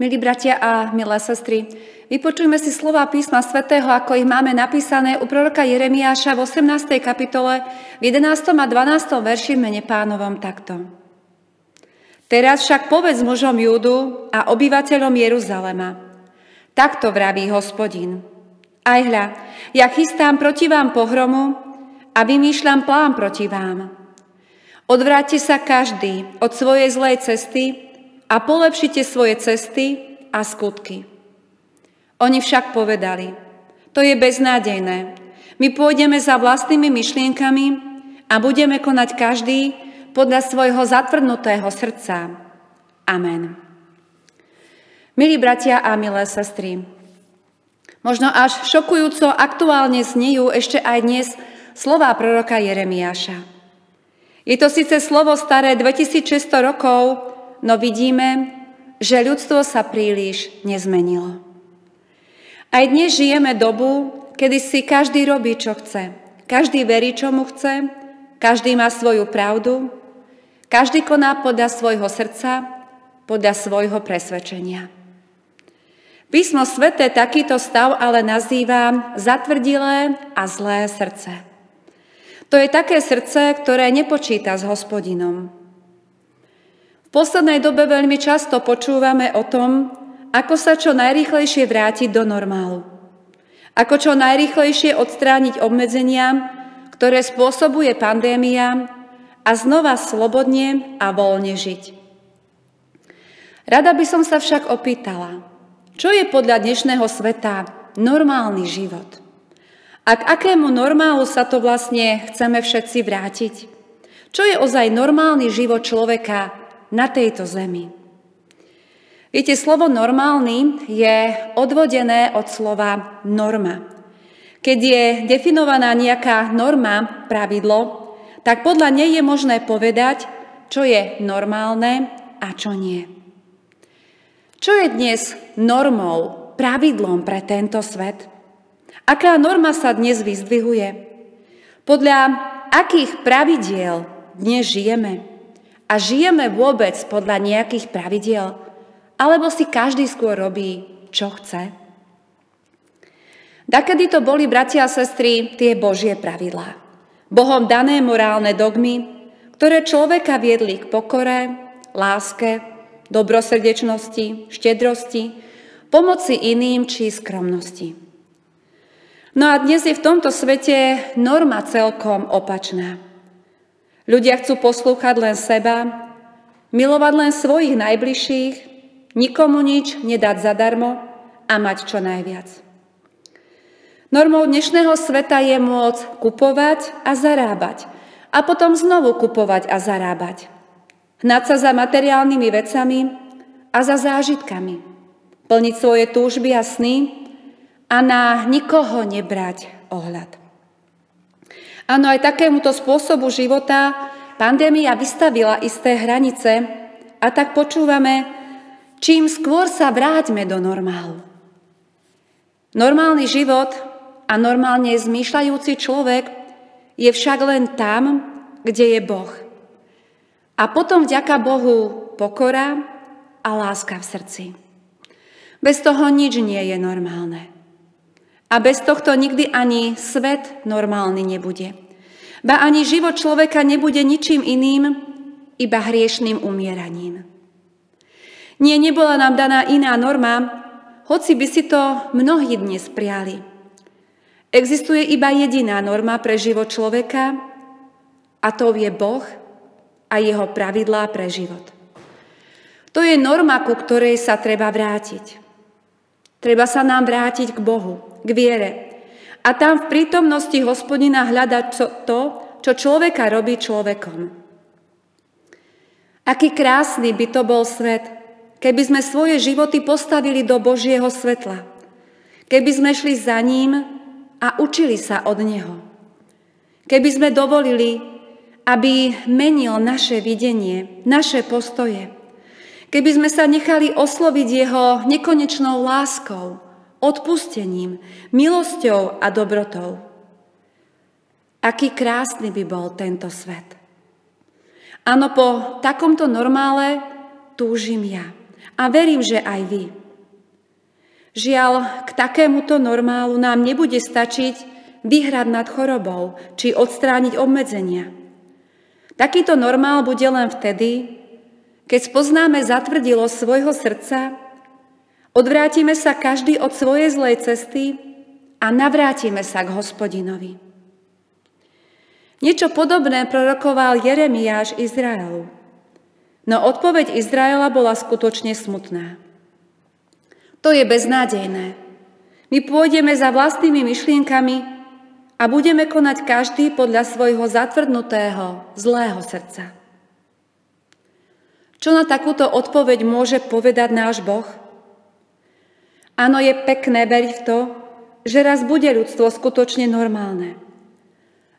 Milí bratia a milé sestry, vypočujme si slova písma svätého, ako ich máme napísané u proroka Jeremiáša v 18. kapitole v 11. a 12. verši v mene pánovom takto. Teraz však povedz mužom Júdu a obyvateľom Jeruzalema. Takto vraví hospodin. Aj hľa, ja chystám proti vám pohromu a vymýšľam plán proti vám. Odvráťte sa každý od svojej zlej cesty a polepšite svoje cesty a skutky. Oni však povedali, to je beznádejné. My pôjdeme za vlastnými myšlienkami a budeme konať každý podľa svojho zatvrdnutého srdca. Amen. Milí bratia a milé sestry, možno až šokujúco aktuálne znejú ešte aj dnes slová proroka Jeremiáša. Je to síce slovo staré 2600 rokov, no vidíme, že ľudstvo sa príliš nezmenilo. Aj dnes žijeme dobu, kedy si každý robí, čo chce. Každý verí, čo mu chce, každý má svoju pravdu, každý koná podľa svojho srdca, podľa svojho presvedčenia. Písmo svete takýto stav ale nazýva zatvrdilé a zlé srdce. To je také srdce, ktoré nepočíta s hospodinom. V poslednej dobe veľmi často počúvame o tom, ako sa čo najrýchlejšie vrátiť do normálu. Ako čo najrýchlejšie odstrániť obmedzenia, ktoré spôsobuje pandémia a znova slobodne a voľne žiť. Rada by som sa však opýtala, čo je podľa dnešného sveta normálny život? A k akému normálu sa to vlastne chceme všetci vrátiť? Čo je ozaj normálny život človeka na tejto zemi. Viete, slovo normálny je odvodené od slova norma. Keď je definovaná nejaká norma, pravidlo, tak podľa nej je možné povedať, čo je normálne a čo nie. Čo je dnes normou, pravidlom pre tento svet? Aká norma sa dnes vyzdvihuje? Podľa akých pravidiel dnes žijeme? A žijeme vôbec podľa nejakých pravidiel? Alebo si každý skôr robí, čo chce? Dakedy to boli, bratia a sestry, tie Božie pravidlá. Bohom dané morálne dogmy, ktoré človeka viedli k pokore, láske, dobrosrdečnosti, štedrosti, pomoci iným či skromnosti. No a dnes je v tomto svete norma celkom opačná. Ľudia chcú poslúchať len seba, milovať len svojich najbližších, nikomu nič nedať zadarmo a mať čo najviac. Normou dnešného sveta je môcť kupovať a zarábať a potom znovu kupovať a zarábať. Hnať sa za materiálnymi vecami a za zážitkami. Plniť svoje túžby a sny a na nikoho nebrať ohľad. Áno, aj takémuto spôsobu života pandémia vystavila isté hranice a tak počúvame, čím skôr sa vráťme do normálu. Normálny život a normálne zmýšľajúci človek je však len tam, kde je Boh. A potom vďaka Bohu pokora a láska v srdci. Bez toho nič nie je normálne. A bez tohto nikdy ani svet normálny nebude. Ba ani život človeka nebude ničím iným, iba hriešným umieraním. Nie, nebola nám daná iná norma, hoci by si to mnohí dnes priali. Existuje iba jediná norma pre život človeka a to je Boh a jeho pravidlá pre život. To je norma, ku ktorej sa treba vrátiť. Treba sa nám vrátiť k Bohu, k viere. A tam v prítomnosti hospodina hľadať to, čo človeka robí človekom. Aký krásny by to bol svet, keby sme svoje životy postavili do Božieho svetla. Keby sme šli za ním a učili sa od Neho. Keby sme dovolili, aby menil naše videnie, naše postoje. Keby sme sa nechali osloviť Jeho nekonečnou láskou, odpustením, milosťou a dobrotou. Aký krásny by bol tento svet. Áno, po takomto normále túžim ja. a verím, že aj vy. Žiaľ, k takémuto normálu nám nebude stačiť vyhrať nad chorobou či odstrániť obmedzenia. Takýto normál bude len vtedy, keď spoznáme zatvrdilo svojho srdca, odvrátime sa každý od svojej zlej cesty a navrátime sa k hospodinovi. Niečo podobné prorokoval Jeremiáš Izraelu. No odpoveď Izraela bola skutočne smutná. To je beznádejné. My pôjdeme za vlastnými myšlienkami a budeme konať každý podľa svojho zatvrdnutého, zlého srdca. Čo na takúto odpoveď môže povedať náš Boh? Áno, je pekné veriť v to, že raz bude ľudstvo skutočne normálne.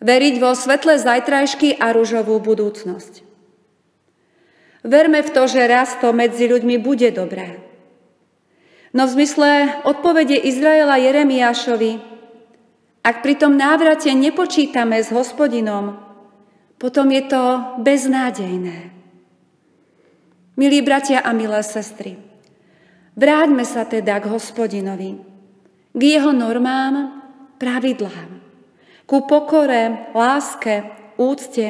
Veriť vo svetlé zajtrajšky a rúžovú budúcnosť. Verme v to, že raz to medzi ľuďmi bude dobré. No v zmysle odpovede Izraela Jeremiášovi, ak pri tom návrate nepočítame s hospodinom, potom je to beznádejné. Milí bratia a milé sestry, vráťme sa teda k hospodinovi, k jeho normám, pravidlám, ku pokore, láske, úcte,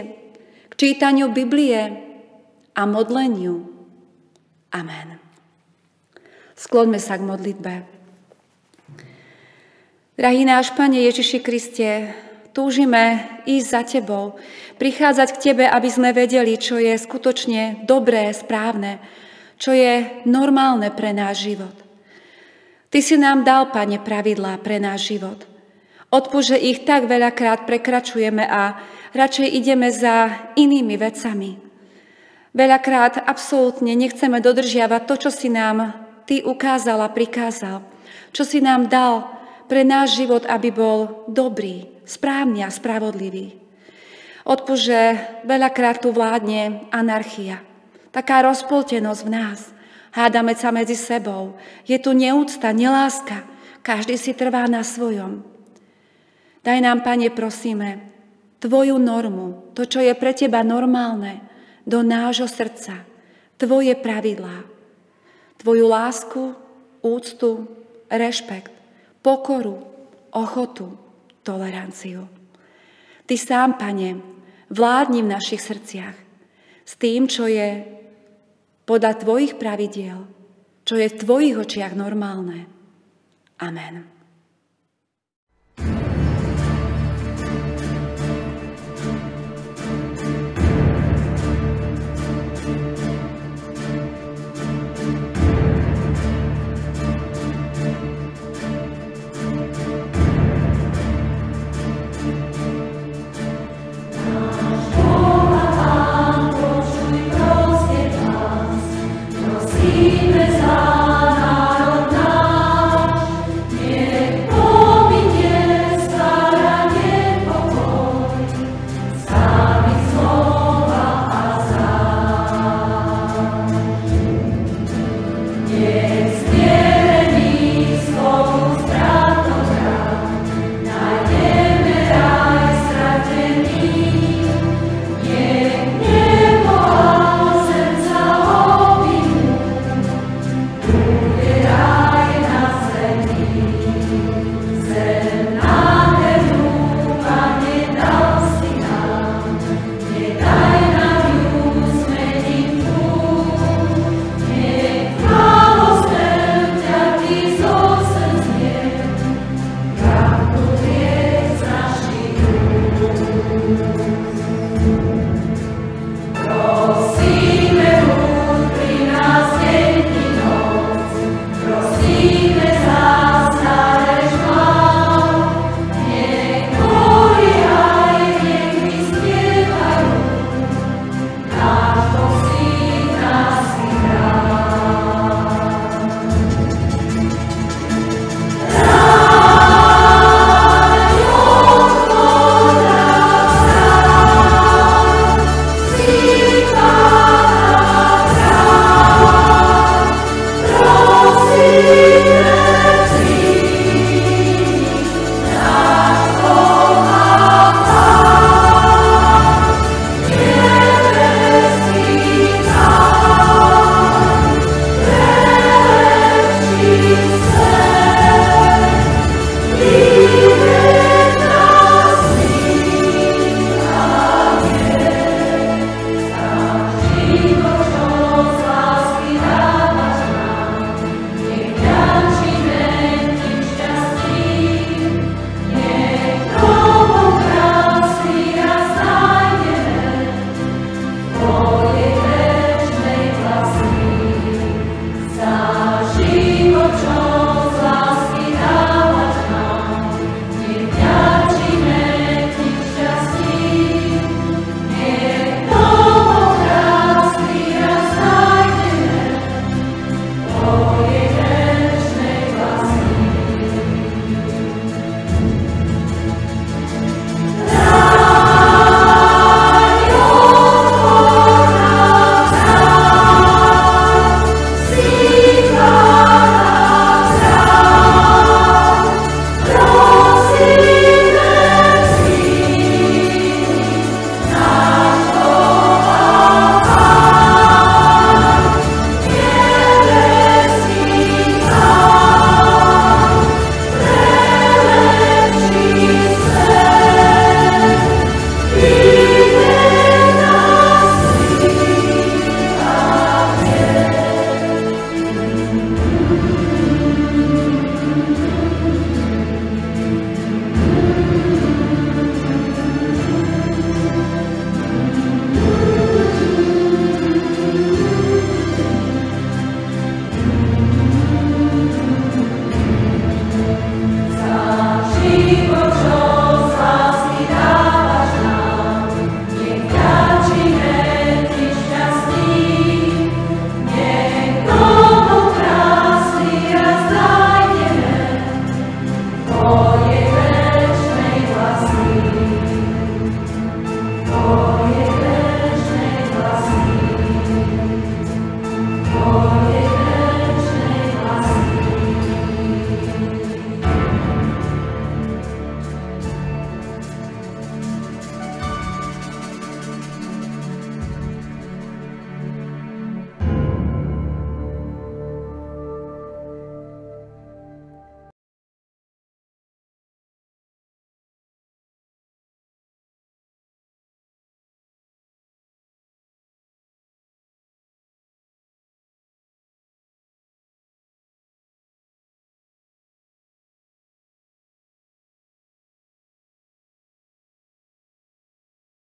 k čítaniu Biblie a modleniu. Amen. Skloňme sa k modlitbe. Drahý náš Pane Ježiši Kriste, túžime ísť za Tebou, prichádzať k Tebe, aby sme vedeli, čo je skutočne dobré, správne, čo je normálne pre náš život. Ty si nám dal, Pane, pravidlá pre náš život. Odpúž, že ich tak veľakrát prekračujeme a radšej ideme za inými vecami. Veľakrát absolútne nechceme dodržiavať to, čo si nám Ty ukázal a prikázal, čo si nám dal pre náš život, aby bol dobrý, správny a spravodlivý. Odpuže, veľakrát tu vládne anarchia, taká rozpoltenosť v nás. Hádame sa medzi sebou. Je tu neúcta, neláska. Každý si trvá na svojom. Daj nám, Pane, prosíme, Tvoju normu, to, čo je pre Teba normálne, do nášho srdca, Tvoje pravidlá. Tvoju lásku, úctu, rešpekt, pokoru, ochotu, toleranciu. Ty sám, Pane, vládni v našich srdciach s tým, čo je podľa Tvojich pravidiel, čo je v Tvojich očiach normálne. Amen.